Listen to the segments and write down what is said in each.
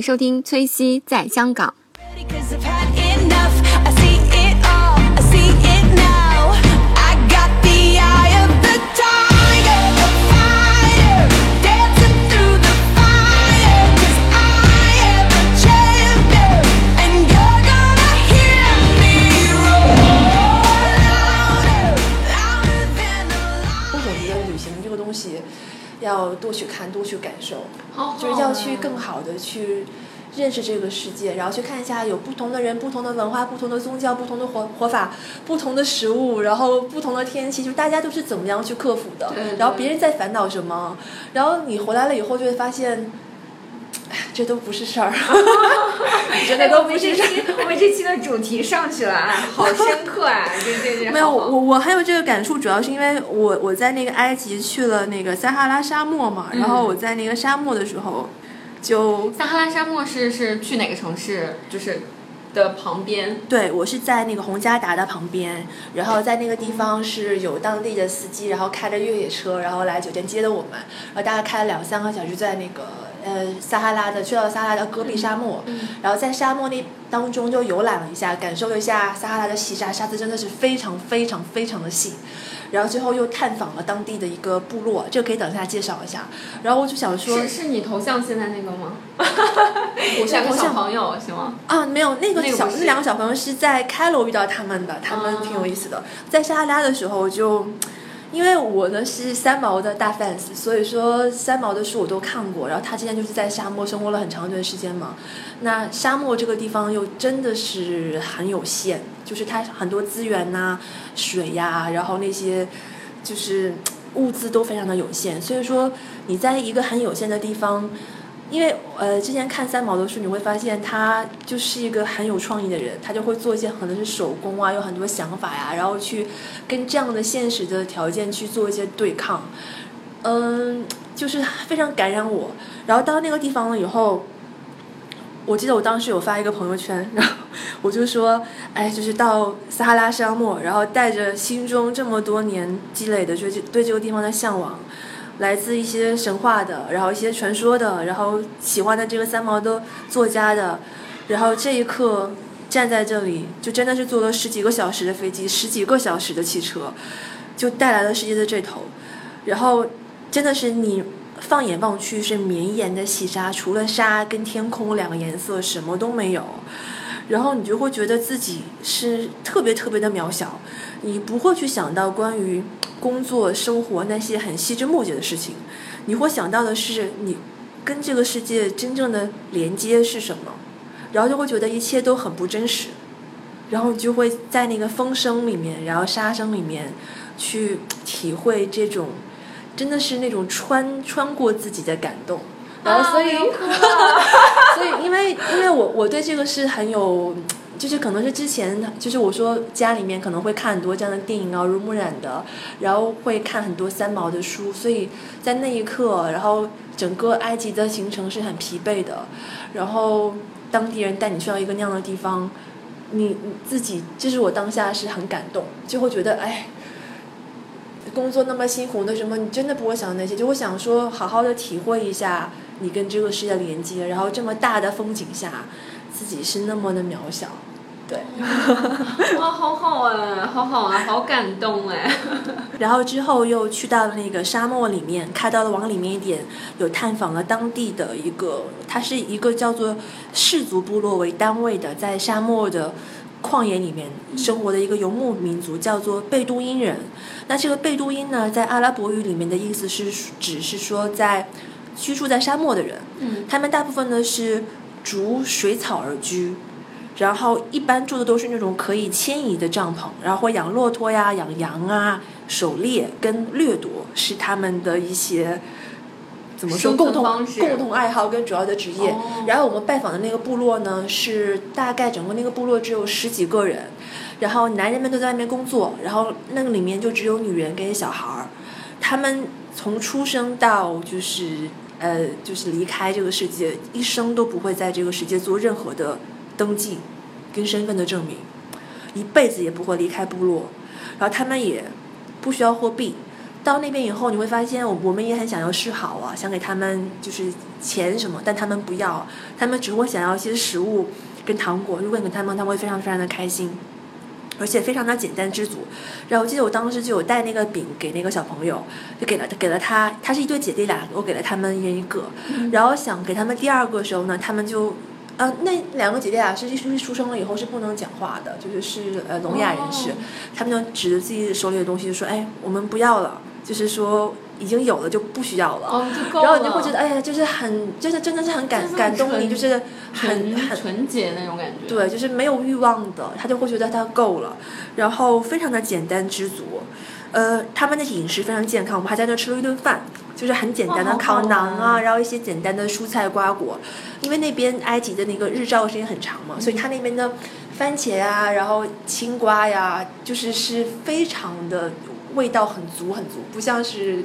收听崔西在香港。要多去看，多去感受，好就是要去更好的去认识这个世界，然后去看一下有不同的人、不同的文化、不同的宗教、不同的活活法、不同的食物，然后不同的天气，就是大家都是怎么样去克服的。对，然后别人在烦恼什么，然后你回来了以后就会发现，哎，这都不是事儿，真的都不是事儿。我们这期的主题上去了，啊 好深刻啊！这这这没有，我我还有这个感触，主要是因为我我在那个埃及去了那个撒哈拉沙漠嘛，然后我在那个沙漠的时候，就撒哈拉沙漠是是去哪个城市？就是的旁边。对我是在那个洪加达的旁边，然后在那个地方是有当地的司机，然后开着越野车，然后来酒店接的我们，然后大概开了两三个小时，在那个呃撒哈拉的去到撒哈拉的戈壁沙漠，然后在沙漠那当中就游览了一下，感受了一下撒哈拉的细沙，沙子真的是非常非常非常的细。然后最后又探访了当地的一个部落，这个可以等一下介绍一下。然后我就想说是是你头像现在那个吗？我两个头像小朋友行吗？啊，没有，那个小那两个小朋友是在开罗遇到他们的，他们挺有意思的。在撒哈拉的时候就，因为我呢是三毛的大 fans，所以说三毛的书我都看过。然后他之前就是在沙漠生活了很长一段时间嘛。那沙漠这个地方又真的是很有限，就是它很多资源呐、水呀、然后那些就是物资都非常的有限。所以说你在一个很有限的地方。因为呃，之前看三毛的书，你会发现他就是一个很有创意的人，他就会做一些可能是手工啊，有很多想法呀，然后去跟这样的现实的条件去做一些对抗，嗯，就是非常感染我。然后到那个地方了以后，我记得我当时有发一个朋友圈，然后我就说，哎，就是到撒哈拉沙漠，然后带着心中这么多年积累的对这对这个地方的向往。来自一些神话的，然后一些传说的，然后喜欢的这个三毛的作家的，然后这一刻站在这里，就真的是坐了十几个小时的飞机，十几个小时的汽车，就带来了世界的这头，然后真的是你放眼望去是绵延的细沙，除了沙跟天空两个颜色，什么都没有。然后你就会觉得自己是特别特别的渺小，你不会去想到关于工作、生活那些很细枝末节的事情，你会想到的是你跟这个世界真正的连接是什么，然后就会觉得一切都很不真实，然后你就会在那个风声里面，然后沙声里面去体会这种真的是那种穿穿过自己的感动。然后所以，所以因为因为我我对这个是很有，就是可能是之前就是我说家里面可能会看很多这样的电影啊，如目染的，然后会看很多三毛的书，所以在那一刻，然后整个埃及的行程是很疲惫的，然后当地人带你去到一个那样的地方，你你自己，就是我当下是很感动，就会觉得哎。工作那么辛苦，那什么，你真的不会想那些，就会想说好好的体会一下你跟这个世界的连接，然后这么大的风景下，自己是那么的渺小，对。哇，好好哎，好好啊，好感动哎。然后之后又去到了那个沙漠里面，开到了往里面一点，有探访了当地的一个，它是一个叫做氏族部落为单位的，在沙漠的。旷野里面生活的一个游牧民族叫做贝都因人，那这个贝都因呢，在阿拉伯语里面的意思是只是说在居住在沙漠的人，嗯，他们大部分呢是逐水草而居，然后一般住的都是那种可以迁移的帐篷，然后会养骆驼呀、养羊啊、狩猎跟掠夺是他们的一些。怎么说共同共同爱好跟主要的职业。哦然后我们拜访的那个部落呢，是大概整个那个部落只有十几个人，然后男人们都在外面工作，然后那个里面就只有女人跟小孩儿，他们从出生到就是呃就是离开这个世界，一生都不会在这个世界做任何的登记跟身份的证明，一辈子也不会离开部落，然后他们也不需要货币。到那边以后，你会发现我我们也很想要示好啊，想给他们就是钱什么，但他们不要，他们只会想要一些食物跟糖果。如果你给他们，他们会非常非常的开心。而且非常的简单知足，然后我记得我当时就有带那个饼给那个小朋友，就给了给了他，他是一对姐弟俩，我给了他们一人一个，然后想给他们第二个的时候呢，他们就，呃，那两个姐弟俩是是出生了以后是不能讲话的，就是是呃聋哑人士，哦。他们就指着自己手里的东西就说，哎，我们不要了，就是说已经有了就不需要了。哦，就了。然后你就会觉得，哎呀，就是很，就是真的是很感感动你，就是很很纯洁那种感觉。对，就是没有欲望的，他就会觉得他够了，然后非常的简单知足。呃，他们的饮食非常健康，我们还在那吃了一顿饭，就是很简单的烤馕啊，然后一些简单的蔬菜瓜果。因为那边埃及的那个日照时间很长嘛，所以他那边的番茄啊，然后青瓜呀，就是是非常的味道很足很足，不像是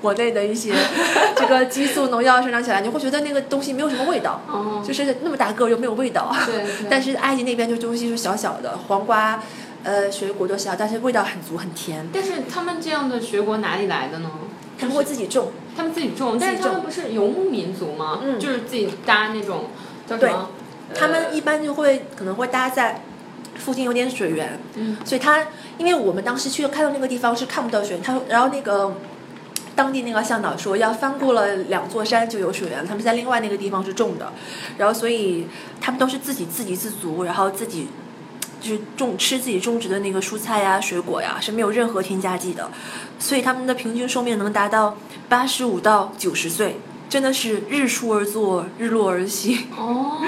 国内的一些 这个激素农药生长起来，你会觉得那个东西没有什么味道。哦，就是那么大个儿又没有味道，对对但是埃及那边就东西是小小的，黄瓜，呃，水果都小，但是味道很足很甜。但是他们这样的水果哪里来的呢？他们会自己种，他们自己种，但是他们不是游牧民族吗？嗯就是自己搭那种叫什对么？他们一般就会可能会搭在附近有点水源，嗯所以他因为我们当时去看到那个地方是看不到水源，他然后那个。当地那个向导说，要翻过了两座山就有水源，他们在另外那个地方是种的，然后所以他们都是自己自给自足，然后自己就是种吃自己种植的那个蔬菜呀、水果呀，是没有任何添加剂的，所以他们的平均寿命能达到八十五到九十岁，真的是日出而作，日落而息。哦，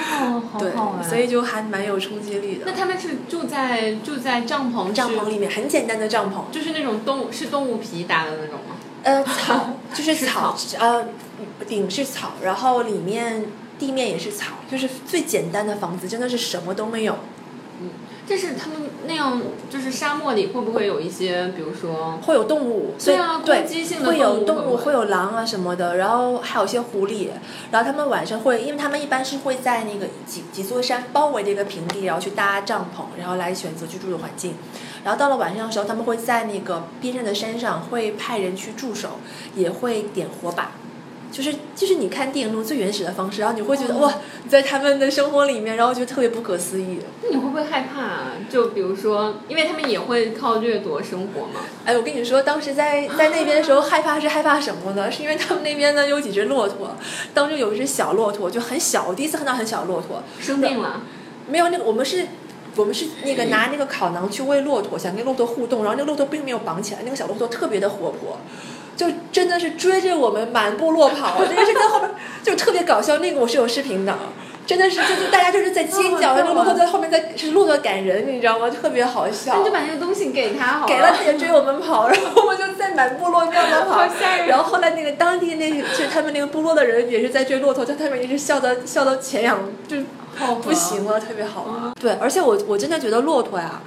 好对好玩。，所以就还蛮有冲击力的。那他们是住在住在帐篷帐篷里面很简单的帐篷，就是那种动物是动物皮搭的那种吗？呃，草就是是草，呃，顶是草，然后里面地面也是草，就是最简单的房子，真的是什么都没有，嗯但是他们那样就是沙漠里会不会有一些，比如说会有动物，所以对啊对攻击性的会有动物，会有狼啊什么的，然后还有一些狐狸，然后他们晚上会，因为他们一般是会在那个几几座山包围的一个平地，然后去搭帐篷，然后来选择居住的环境。然后到了晚上的时候，他们会在那个边上的山上会派人去驻守，也会点火把，就是就是你看电影中最原始的方式，然后你会觉得、哦哇，你在他们的生活里面，然后觉得特别不可思议。那你会不会害怕、啊？就比如说，因为他们也会靠掠夺生活嘛。哎，我跟你说，当时在在那边的时候，害怕是害怕什么呢？是因为他们那边呢有几只骆驼，当中有一只小骆驼，就很小，我第一次看到很小的骆驼，生病了，没有那个我们是。我们是那个拿那个烤馕去喂骆驼，想跟骆驼互动，然后那个骆驼并没有绑起来，那个小骆驼特别的活泼，就真的是追着我们满部落跑，真的是在后面就特别搞笑。那个我是有视频的，真的是就是大家就是在尖叫，哦那个骆驼在后面在是骆驼赶人，你知道吗？特别好笑。那就把那个东西给他好给了他也追我们跑，然后我就在满部落这样的跑 然后后来那个当地那个就他们那个部落的人也是在追骆驼，就他们一直笑到 笑到前仰，就好不行了，特别好玩。对，而且我我真的觉得骆驼呀。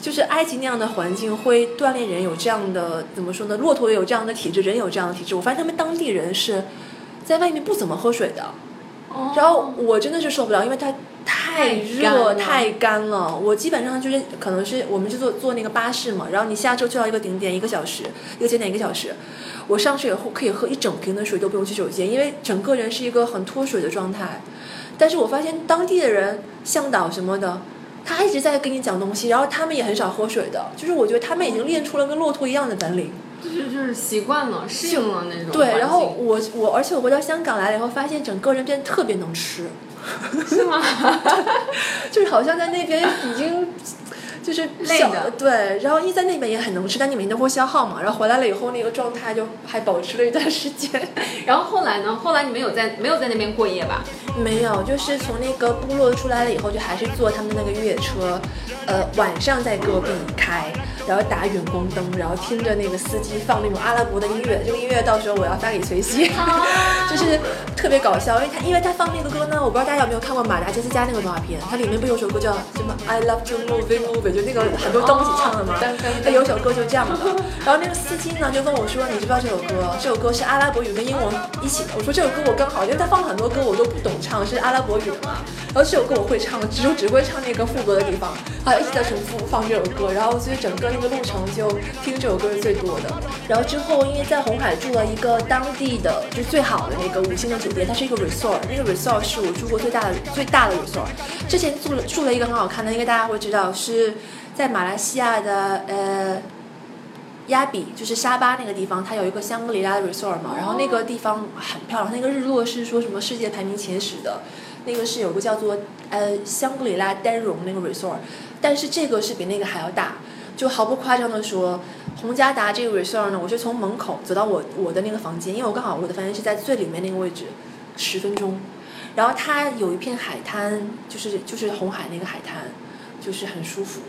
就是埃及那样的环境会锻炼人有这样的怎么说呢？骆驼也有这样的体质，人有这样的体质。我发现他们当地人是在外面不怎么喝水的，哦然后我真的是受不了，因为它太太干了热太干了。我基本上就是可能是我们就坐坐那个巴士嘛，然后你下车就到一个景点一个小时，一个景点一个小时。我上去以后可以喝一整瓶的水都不用去酒店，因为整个人是一个很脱水的状态。但是我发现当地的人向导什么的，他一直在跟你讲东西，然后他们也很少喝水的，就是我觉得他们已经练出了跟骆驼一样的本领。就是就是习惯了，适应了那种对，然后我我而且我回到香港来了以后，发现整个人变得特别能吃。是吗？就是好像在那边已经就是小累的对，然后一在那边也很能吃，但你每天都会消耗嘛，然后回来了以后那个状态就还保持了一段时间。然后后来呢？后来你们有在没有在那边过夜吧？没有，就是从那个部落出来了以后，就还是坐他们那个越野车，呃，晚上在戈壁开，然后打远光灯，然后听着那个司机放那种阿拉伯的音乐，这个音乐到时候我要发给崔西，就是特别搞笑，因为他因为他放那个歌呢，我不知道大家有没有看过马达加斯加那个动画片，它里面不有首歌叫什么 I love to move it move it，就那个很多东西唱的嘛。他有首歌就这样的，然后那个司机呢就问我说：“你知不知道这首歌？这首歌是阿拉伯语跟英文一起的。”我说：“这首歌我刚好，因为他放了很多歌我都不懂唱，是阿拉伯语的嘛。然后这首歌我会唱，只是只会唱那个副歌的地方，啊，一直在重复放这首歌。然后所以整个那个路程就听这首歌是最多的。然后之后因为在红海住了一个当地的就是最好的那个五星的酒店，它是一个 resort，那个 resort 是我住过最大的最大的 resort。之前住了住了一个很好看的，应该大家会知道是在马来西亚的呃。亚比就是沙巴那个地方，它有一个香格里拉的 resort 嘛，然后那个地方很漂亮，那个日落是说什么世界排名前十的，那个是有个叫做呃香格里拉丹绒那个 resort，但是这个是比那个还要大，就毫不夸张的说，洪家达这个 resort 呢，我是从门口走到我我的那个房间，因为我刚好我的房间是在最里面那个位置，十分钟，然后它有一片海滩，就是就是红海那个海滩，就是很舒服，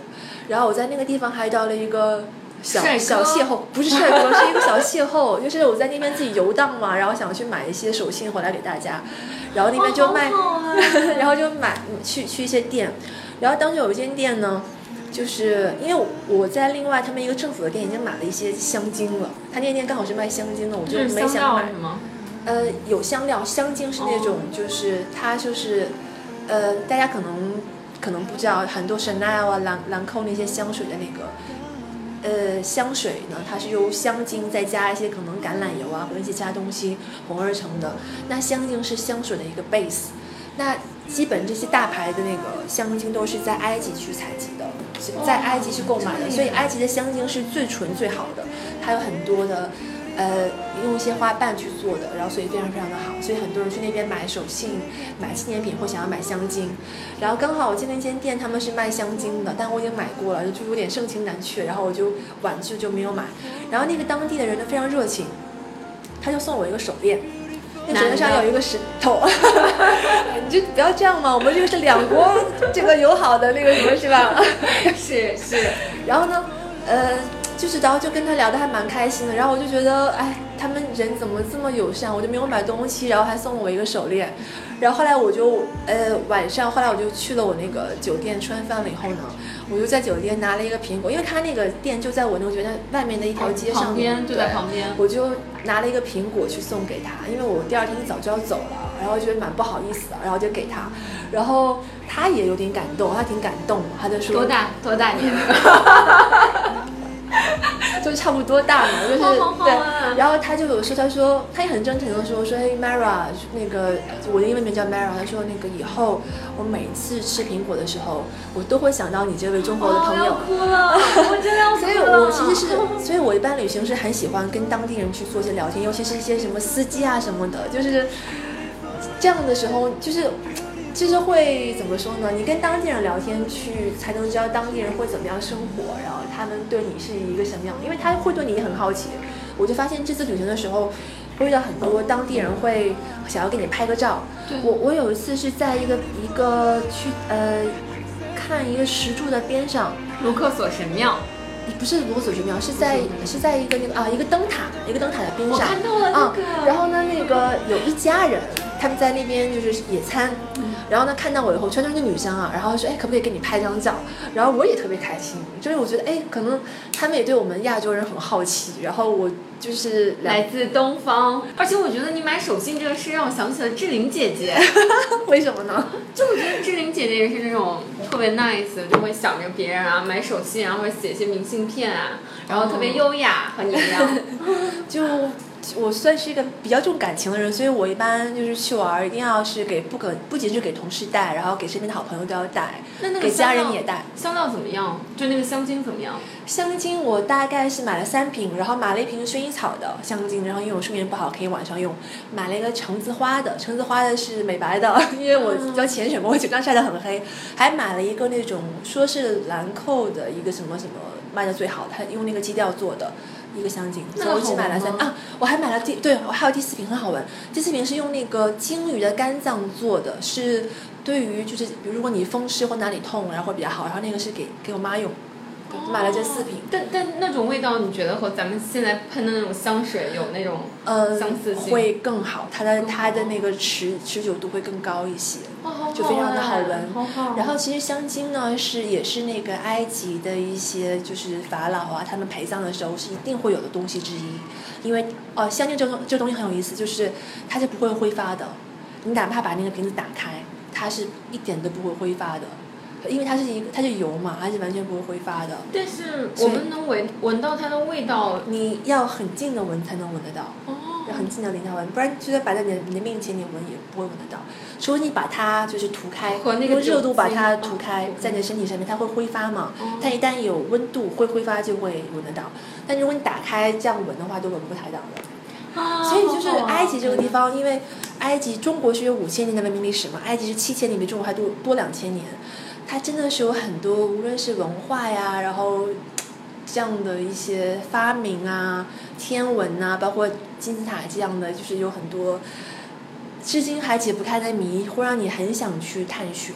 然后我在那个地方还遇到了一个。小小邂逅不是帅哥，是一个小邂逅，就是我在那边自己游荡嘛，然后想去买一些手信回来给大家，然后那边就卖，然后就买去去一些店，然后当时有一间店呢，就是因为我在另外他们一个政府的店已经买了一些香精了，他那店刚好是卖香精的，我就没想买什么。呃，有香料，香精是那种，就是它就是，呃，大家可能可能不知道，很多 Chanel 啊、兰兰蔻那些香水的那个，呃，香水呢，它是由香精再加一些可能橄榄油啊或者一些其他东西混而成的。那香精是香水的一个 base，那基本这些大牌的那个香精都是在埃及去采集的，是在埃及是购买的，所以埃及的香精是最纯最好的，它有很多的。呃，用一些花瓣去做的，然后所以非常非常的好，所以很多人去那边买手信、买纪念品或想要买香精，然后刚好我进那间店，他们是卖香精的，但我已经买过了，就有点盛情难却，然后我就婉拒就没有买。然后那个当地的人呢非常热情，他就送我一个手链，那枕头上有一个石头，你就不要这样嘛，我们这个是两国这个友好的那个什么是吧？是是，然后呢，呃，就是然后就跟他聊的还蛮开心的，然后我就觉得，哎，他们人怎么这么友善？我就没有买东西，然后还送了我一个手链，然后后来我就，呃，晚上后来我就去了我那个酒店吃完饭了以后呢，我就在酒店拿了一个苹果，因为他那个店就在我那个酒店外面的一条街上旁面，边就在旁边。我就拿了一个苹果去送给他，因为我第二天一早就要走了，然后觉得蛮不好意思的，然后就给他，然后他也有点感动，他挺感动的，他就说多大多大年龄？就差不多大嘛，就是对啊。然后他就有说，他说他也很真诚的说，说嘿 Mara，那个我的英文名叫 Mara，他说那个以后我每次吃苹果的时候，我都会想到你这位中国的朋友。哦我哭了，我真的要哭了。所以我其实是，所以我一般旅行是很喜欢跟当地人去做一些聊天，尤其是一些什么司机啊什么的，就是这样的时候，就是就是会怎么说呢？你跟当地人聊天去，才能知道当地人会怎么样生活，然后他们对你是一个什么样，因为他会对你也很好奇。我就发现这次旅行的时候，会遇到很多当地人会想要给你拍个照。我我有一次是在一个一个去呃看一个石柱的边上，卢克索神庙，不是罗索神庙，是在是在一个那个啊一个灯塔，一个灯塔的边上。我看到了那啊个。然后呢，那个有一家人，他们在那边就是野餐，然后呢看到我以后，全都是女生啊，然后说哎可不可以给你拍张照？然后我也特别开心，就是我觉得哎可能他们也对我们亚洲人很好奇，然后我就是来自东方，而且我觉得你买手信这个事让我想起了志玲姐姐，为什么呢？就我觉得志玲姐姐也是那种特别 nice，的就会想着别人啊买手信，然后会写一些明信片啊，然后特别优雅，和你一样。就我算是一个比较重感情的人，所以我一般就是去玩儿，一定要是给不可不仅是给同事带，然后给身边的好朋友都要带，那那个给家人也带。香料怎么样？就那个香精怎么样？香精我大概是买了三瓶，然后买了一瓶薰衣草的香精，然后因为我睡眠不好可以晚上用，买了一个橙子花的，橙子花的是美白的，因为我比较潜水嘛，我经常晒得很黑，还买了一个那种说是兰蔻的一个什么什么卖的最好的，它用那个基调做的。一个香精，那所以我只买了三啊！我还买了第对，我还有第四瓶很好闻，第四瓶是用那个鲸鱼的肝脏做的，是对于就是比如如果你风湿或哪里痛，然后会比较好，然后那个是给给我妈用，买了这四瓶。但但那种味道，你觉得和咱们现在喷的那种香水有那种呃相似性？会更好，它的它的那个持持久度会更高一些。就非常的好闻。哎好好然后其实香精呢是也是那个埃及的一些就是法老啊，他们陪葬的时候是一定会有的东西之一，因为呃香精这个东这个东西很有意思，就是它是不会挥发的，你哪怕把那个瓶子打开，它是一点都不会挥发的，因为它是一个它是油嘛，它是完全不会挥发的。但是我们能闻闻到它的味道你要很近的闻才能闻得到，哦要很近的离它闻，不然就算摆在你的你的面前你闻也不会闻得到。除非你把它就是涂开，和那个用热度把它涂开哦在你的身体上面，它会挥发嘛。哦它一旦有温度会挥发就会闻得到，但如果你打开这样闻的话，都闻不太到的。啊所以就是埃及这个地方，因为埃及中国是有五千年的文明历史嘛，埃及是七千年，比中国还多多两千年。它真的是有很多，无论是文化呀，然后这样的一些发明啊、天文啊，包括金字塔这样的，就是有很多至今还解不开的谜，会让你很想去探寻。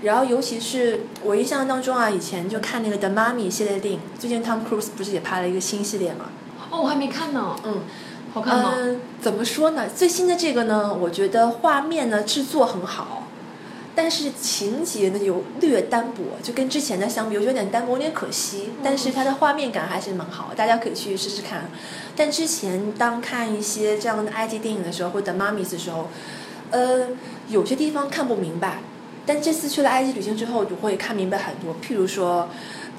然后，尤其是我印象当中啊，以前就看那个《The Mummy》系列电影，最近 Tom Cruise 不是也拍了一个新系列嘛？哦，我还没看呢，嗯，好看吗？嗯，怎么说呢？最新的这个呢，我觉得画面呢制作很好，但是情节呢有略单薄，就跟之前的相比，我觉得有点单薄，有点可惜。但是它的画面感还是蛮好，大家可以去试试看。但之前当看一些这样的埃及电影的时候，或者 Mummies 的时候，呃，有些地方看不明白。但这次去了埃及旅行之后，就会看明白很多。譬如说，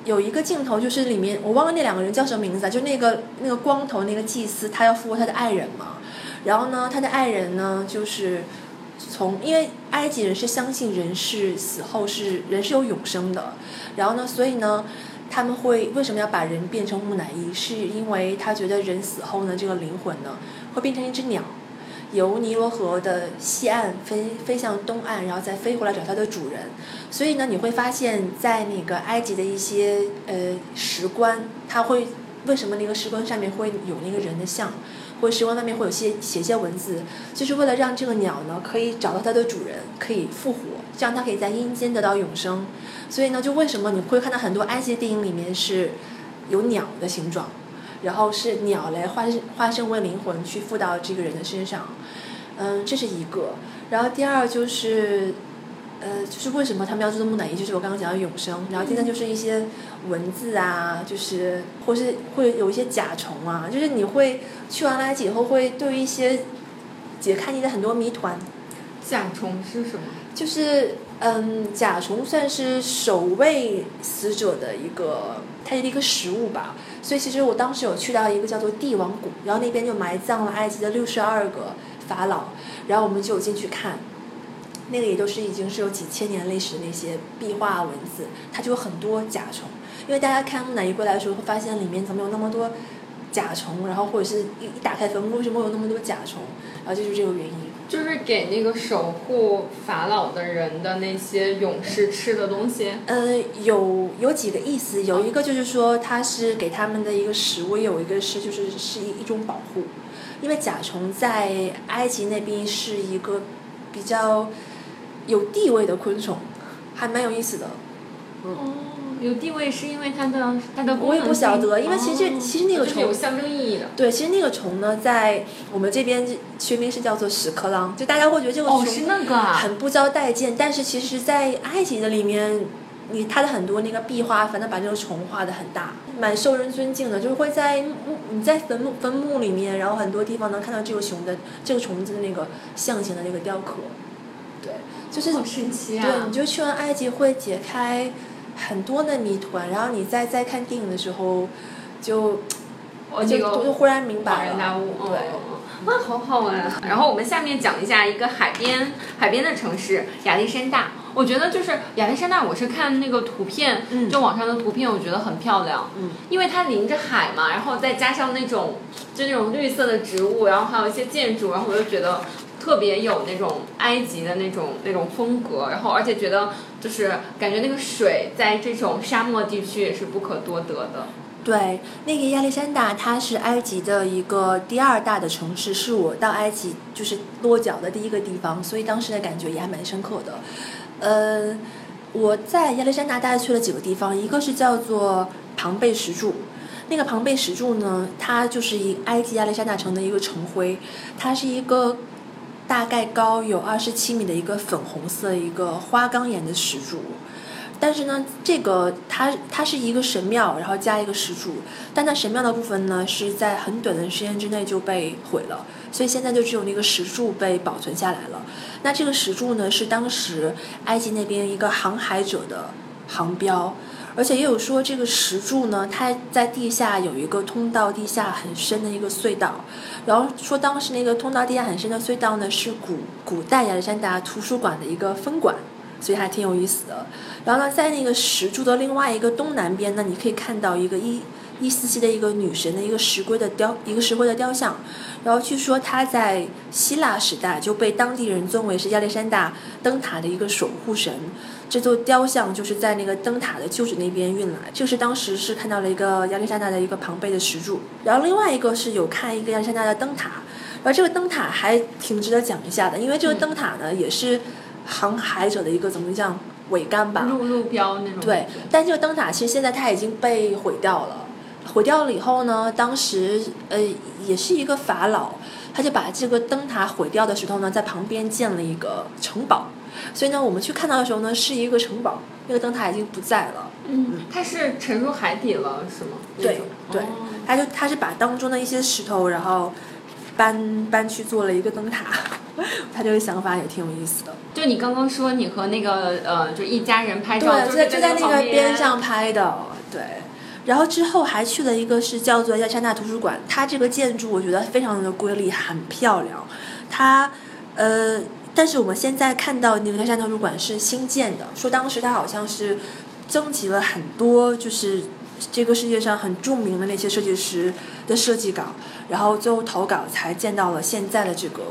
有一个镜头就是里面我忘了那两个人叫什么名字啊，就那个那个光头那个祭司，他要复活他的爱人嘛。然后呢，他的爱人呢，就是从因为埃及人是相信人是死后是人是有永生的，然后呢，所以呢，他们会为什么要把人变成木乃伊？是因为他觉得人死后呢，这个灵魂呢会变成一只鸟。由尼罗河的西岸飞飞向东岸，然后再飞回来找它的主人。所以呢，你会发现在那个埃及的一些呃石棺，它会为什么那个石棺上面会有那个人的像，或者石棺外面会有些写一些文字，就是为了让这个鸟呢可以找到它的主人，可以复活，这样它可以在阴间得到永生。所以呢，就为什么你会看到很多埃及电影里面是有鸟的形状。然后是鸟来化身化身为灵魂去附到这个人的身上，嗯，这是一个。然后第二就是，呃，就是为什么他们要做木乃伊？就是我刚刚讲的永生。然后第三就是一些文字啊，就是或是会有一些甲虫啊，就是你会去完埃及以后会对于一些解开你的很多谜团。甲虫是什么？就是嗯，甲虫算是守卫死者的一个，它的一个食物吧。所以其实我当时有去到一个叫做帝王谷，然后那边就埋葬了埃及的六十二个法老，然后我们就有进去看，那个也都是已经是有几千年历史的那些壁画文字，它就有很多甲虫。因为大家看木乃伊过来的时候，会发现里面怎么有那么多甲虫，然后或者是一一打开坟墓，为什么会有那么多甲虫？然后就是这个原因。就是给那个守护法老的人的那些勇士吃的东西。呃，有有几个意思，有一个就是说它是给他们的一个食物，有一个是就是是一一种保护，因为甲虫在埃及那边是一个比较有地位的昆虫，还蛮有意思的。哦，有地位是因为它的它的功我也不晓得因为其实哦其实那个虫有象征意义的。对，其实那个虫呢，在我们这边学名是叫做屎壳郎，就大家会觉得这个虫哦，是那个啊。很不招待见，但是其实，在埃及的里面，你它的很多那个壁画，反正把这个虫画的很大，蛮受人尊敬的，就是会在墓你在坟墓坟墓里面，然后很多地方能看到这个熊的这个虫子的那个象形的那个雕刻，对，就是好神奇啊！对，你就去完埃及会解开很多的谜团，然后你在在看电影的时候就就我这个就忽然明白了，然大悟，对。哦哇，好好玩啊！然后我们下面讲一下一个海边海边的城市亚历山大。我觉得就是亚历山大，我是看那个图片，嗯就网上的图片，我觉得很漂亮。嗯，因为它临着海嘛，然后再加上那种就那种绿色的植物，然后还有一些建筑，然后我就觉得特别有那种埃及的那种那种风格，然后而且觉得就是感觉那个水在这种沙漠地区也是不可多得的。对，那个亚历山大，它是埃及的一个第二大的城市，是我到埃及就是落脚的第一个地方，所以当时的感觉也还蛮深刻的。呃，我在亚历山大大概去了几个地方，一个是叫做庞贝石柱。那个庞贝石柱呢，它就是一埃及亚历山大城的一个城徽，它是一个大概高有二十七米的一个粉红色一个花岗岩的石柱。但是呢，这个它它是一个神庙，然后加一个石柱，但它神庙的部分呢是在很短的时间之内就被毁了，所以现在就只有那个石柱被保存下来了。那这个石柱呢是当时埃及那边一个航海者的航标，而且也有说这个石柱呢，它在地下有一个通道地下很深的一个隧道，然后说当时那个通道地下很深的隧道呢是古古代亚历山大图书馆的一个分馆。所以还挺有意思的。然后呢，在那个石柱的另外一个东南边呢，你可以看到一个伊伊斯西的一个女神的一个石龟的雕，一个石龟的雕像。然后据说她在希腊时代就被当地人尊为是亚历山大灯塔的一个守护神。这座雕像就是在那个灯塔的旧址那边运来，就是当时是看到了一个亚历山大的一个庞贝的石柱。然后另外一个是有看一个亚历山大的灯塔，然后这个灯塔还挺值得讲一下的，因为这个灯塔呢也是。航海者的一个怎么讲桅杆吧，路路标那种。对，但这个灯塔其实现在它已经被毁掉了。毁掉了以后呢，当时呃也是一个法老，他就把这个灯塔毁掉的石头呢，在旁边建了一个城堡。所以呢，我们去看到的时候呢，是一个城堡，那个灯塔已经不在了。嗯，它是沉入海底了，是吗？对对，他就它是把当中的一些石头，然后搬搬去做了一个灯塔。他这个想法也挺有意思的。就你刚刚说你和那个呃，就一家人拍照，对，就在就在那个边边上拍的，对。然后之后还去了一个是叫做亚历山大图书馆，它这个建筑我觉得非常的瑰丽，很漂亮。它呃，但是我们现在看到那个亚历山大图书馆是新建的，说当时它好像是征集了很多就是这个世界上很著名的那些设计师的设计稿，然后最后投稿才建到了现在的这个。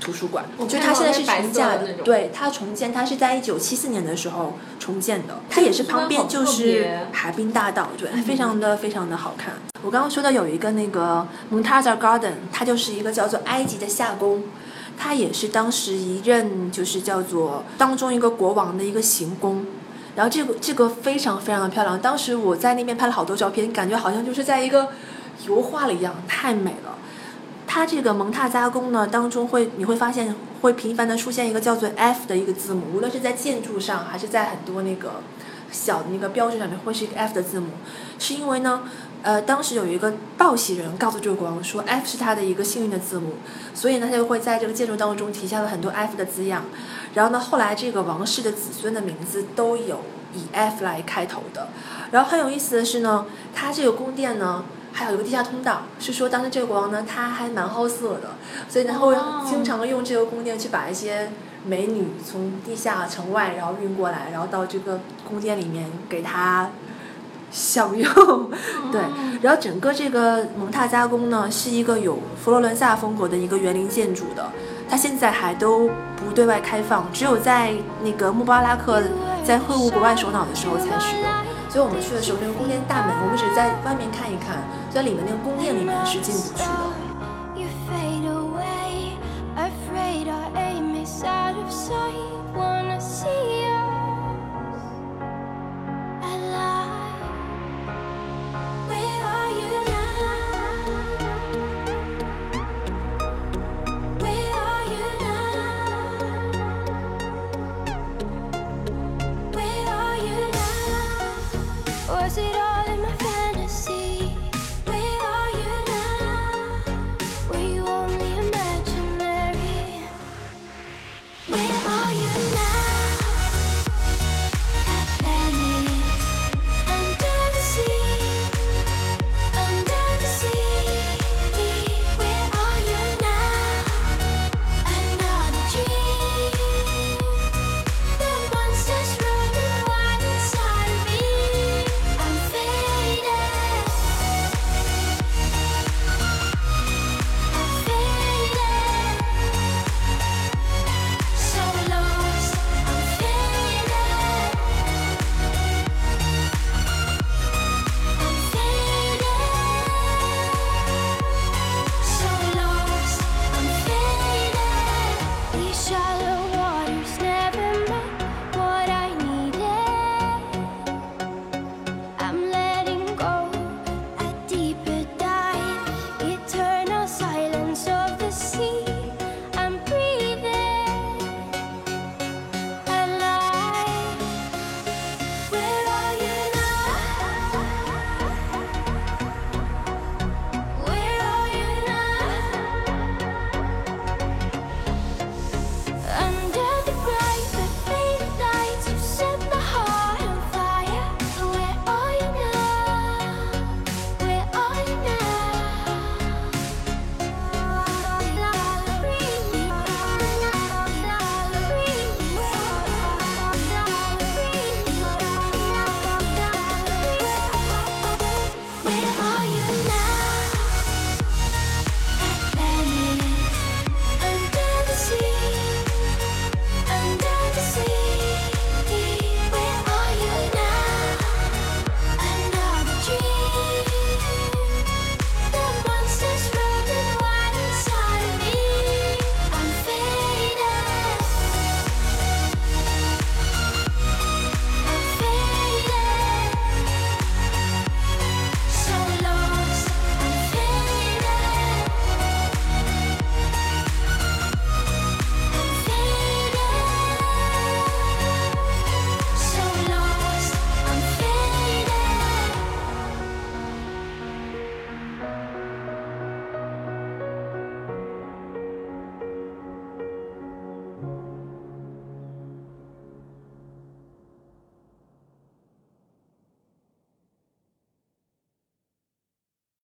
图书馆，就它现在是重建的，对它重建，它是在一九七四年的时候重建的，它也是旁边就是海滨大道，对，非常的非常的好看。我刚刚说的有一个那个 Montaza Garden，它就是一个叫做埃及的夏宫，它也是当时一任就是叫做当中一个国王的一个行宫，然后这个这个非常非常的漂亮，当时我在那边拍了好多照片，感觉好像就是在一个油画了一样，太美了。它这个蒙塔扎宫呢，当中会你会发现会频繁的出现一个叫做 F 的一个字母，无论是在建筑上还是在很多那个小的那个标志上面，会是一个 F 的字母，是因为呢，呃，当时有一个报喜人告诉这个国王说 F 是他的一个幸运的字母，所以呢，他就会在这个建筑当中体现了很多 F 的字样，然后呢，后来这个王室的子孙的名字都有以 F 来开头的，然后很有意思的是呢，他这个宫殿呢。还有一个地下通道，是说当时这个国王呢，他还蛮好色的，所以呢会经常用这个宫殿去把一些美女从地下城外然后运过来，然后到这个宫殿里面给他享用。对，然后整个这个蒙塔加宫呢是一个有佛罗伦萨风格的一个园林建筑的，它现在还都不对外开放，只有在那个穆巴拉克在会晤国外首脑的时候才使用。所以我们去的时候，那个宫殿大门，我们只是在外面看一看，在里面那个宫殿里面是进不去的。